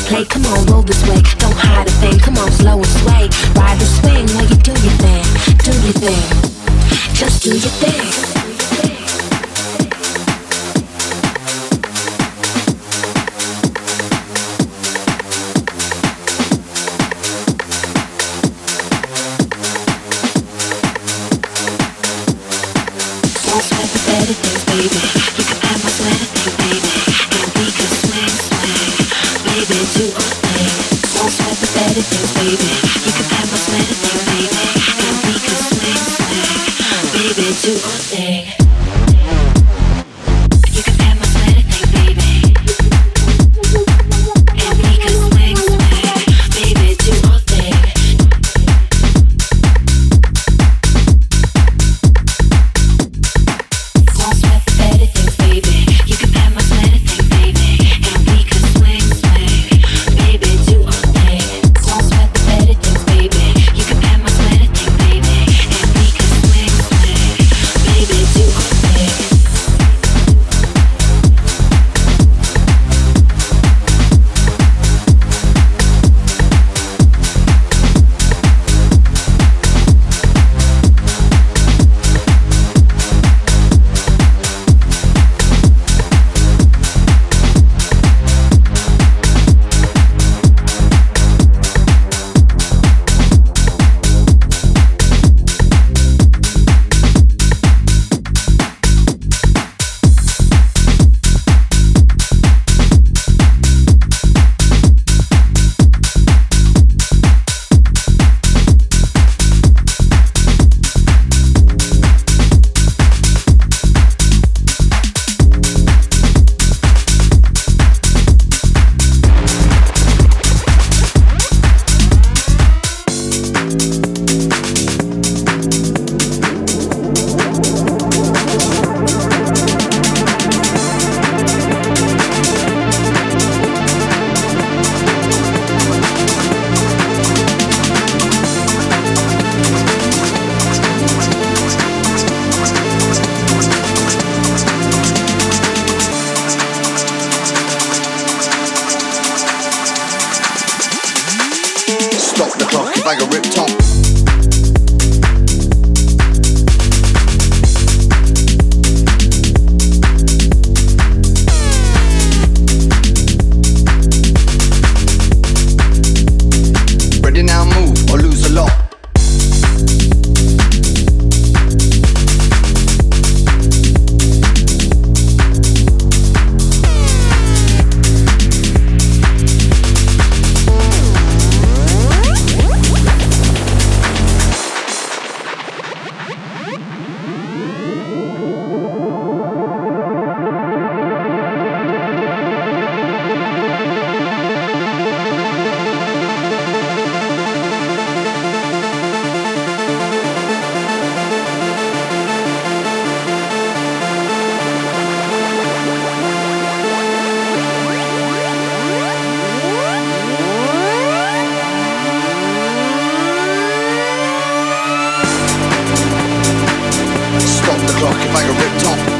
play. Come on, roll this way. Don't hide a thing. Come on, slow and sway. Ride the swing while you do your thing. Do your thing. Just do your thing. I got ripped off.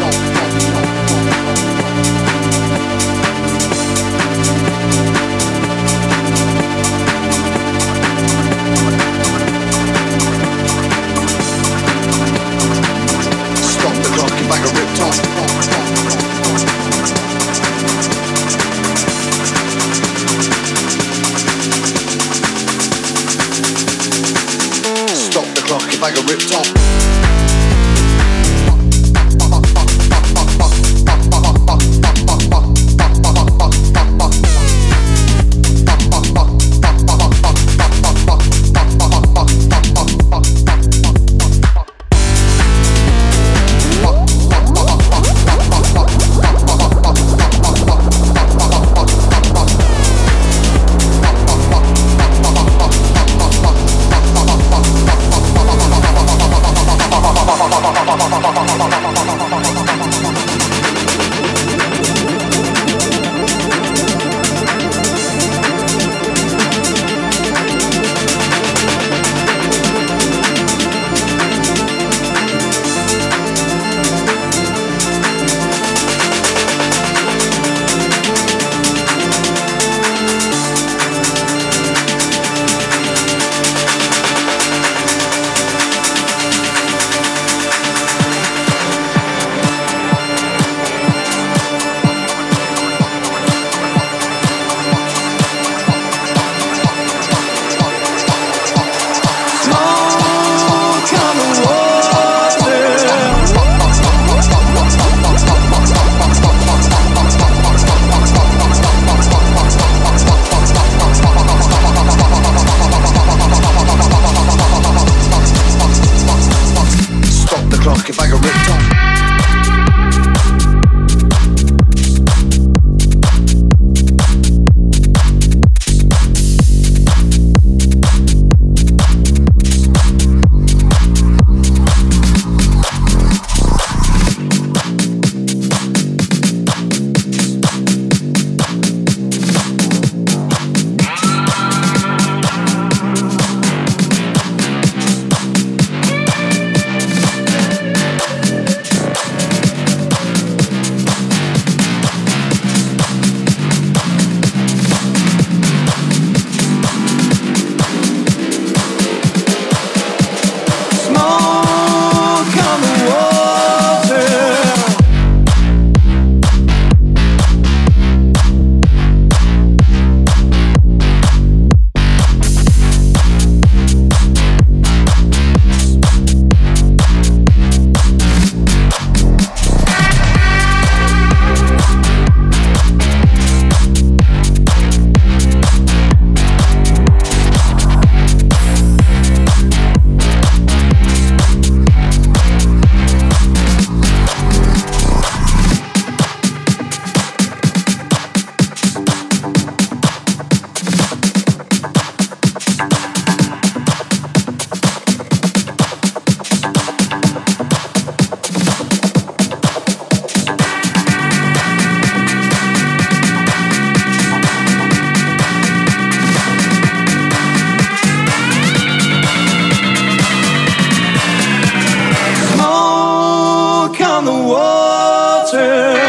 on the water.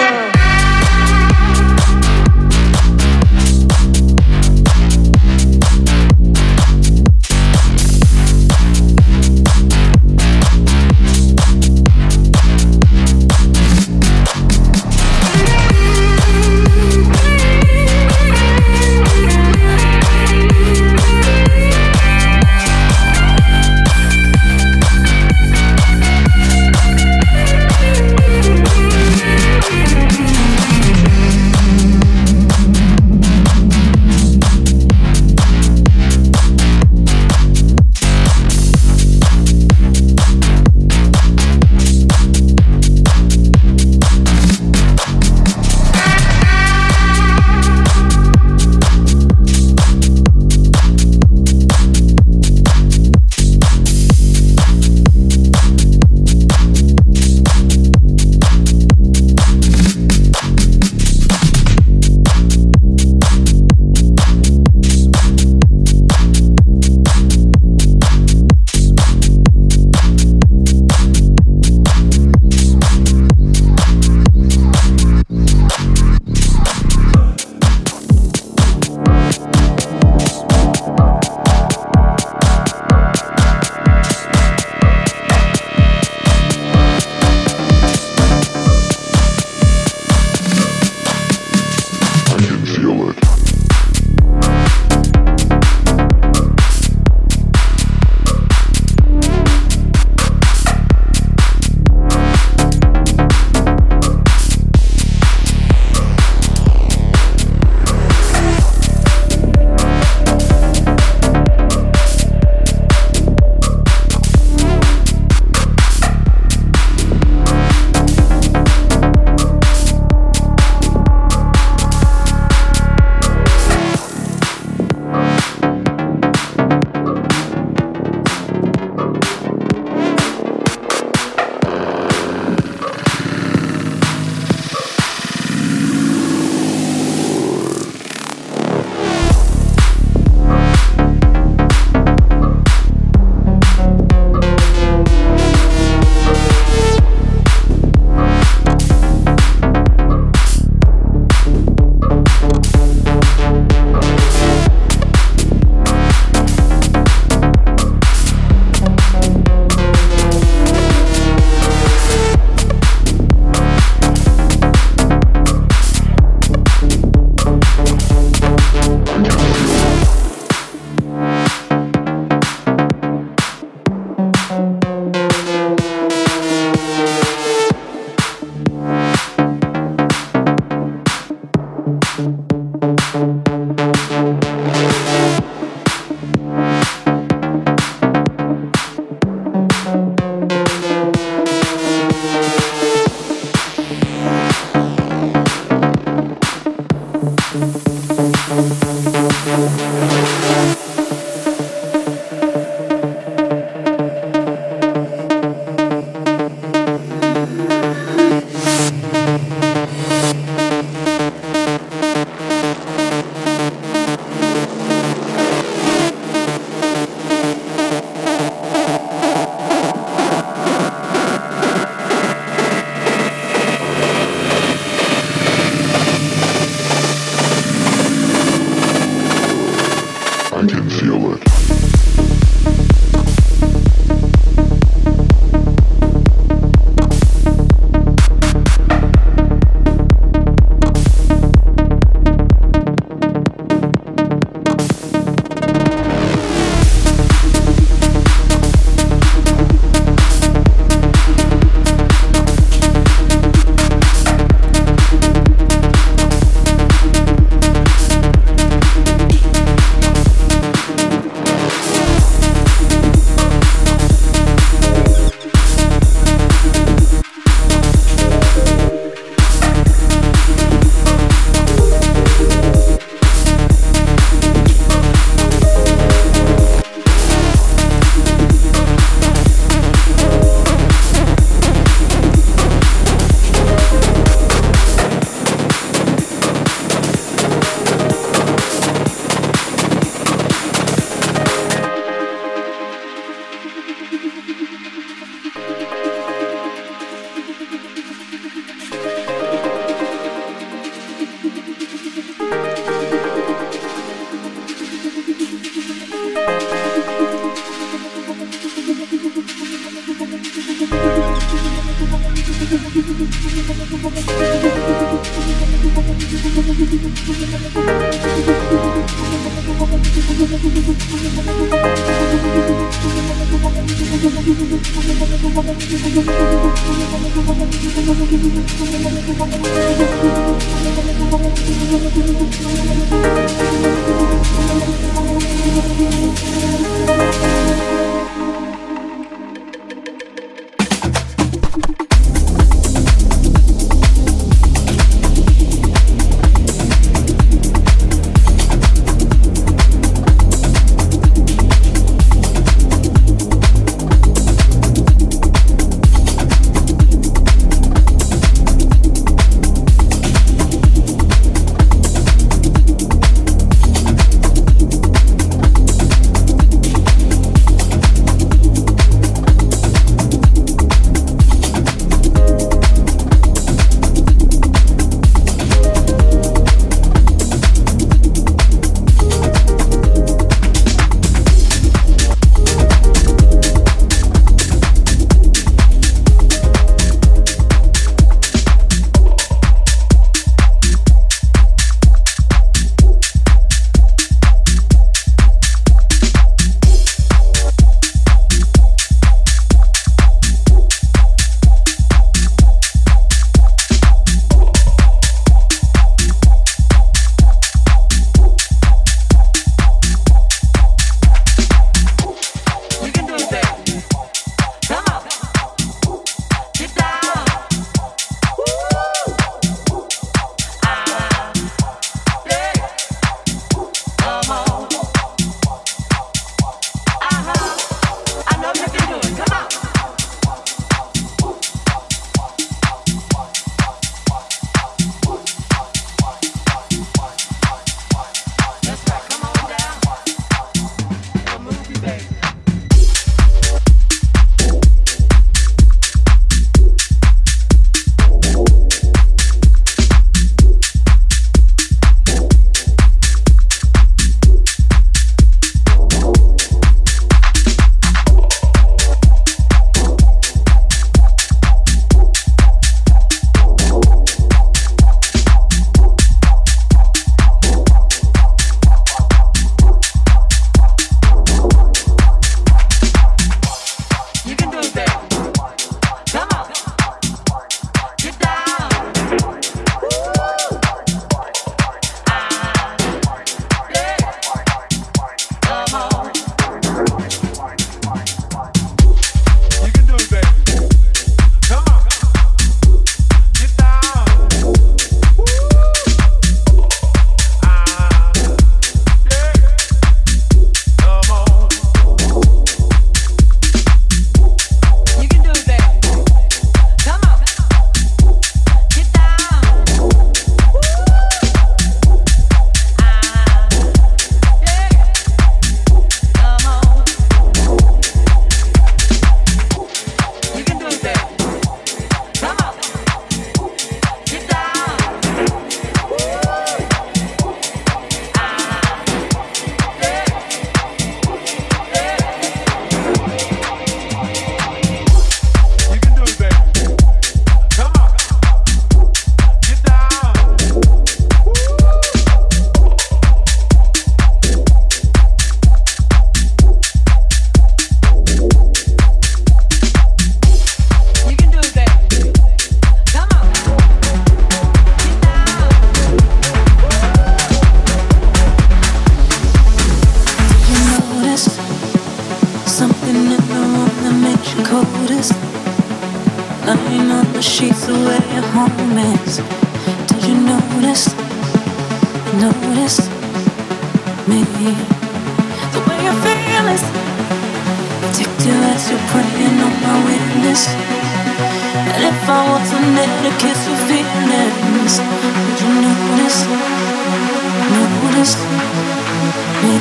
Sheets the way your home is. Did you notice? Notice me? The way you feel is addictive as you're preying on my witness. And if I wasn't there to kiss your feelings, would you notice? Notice me?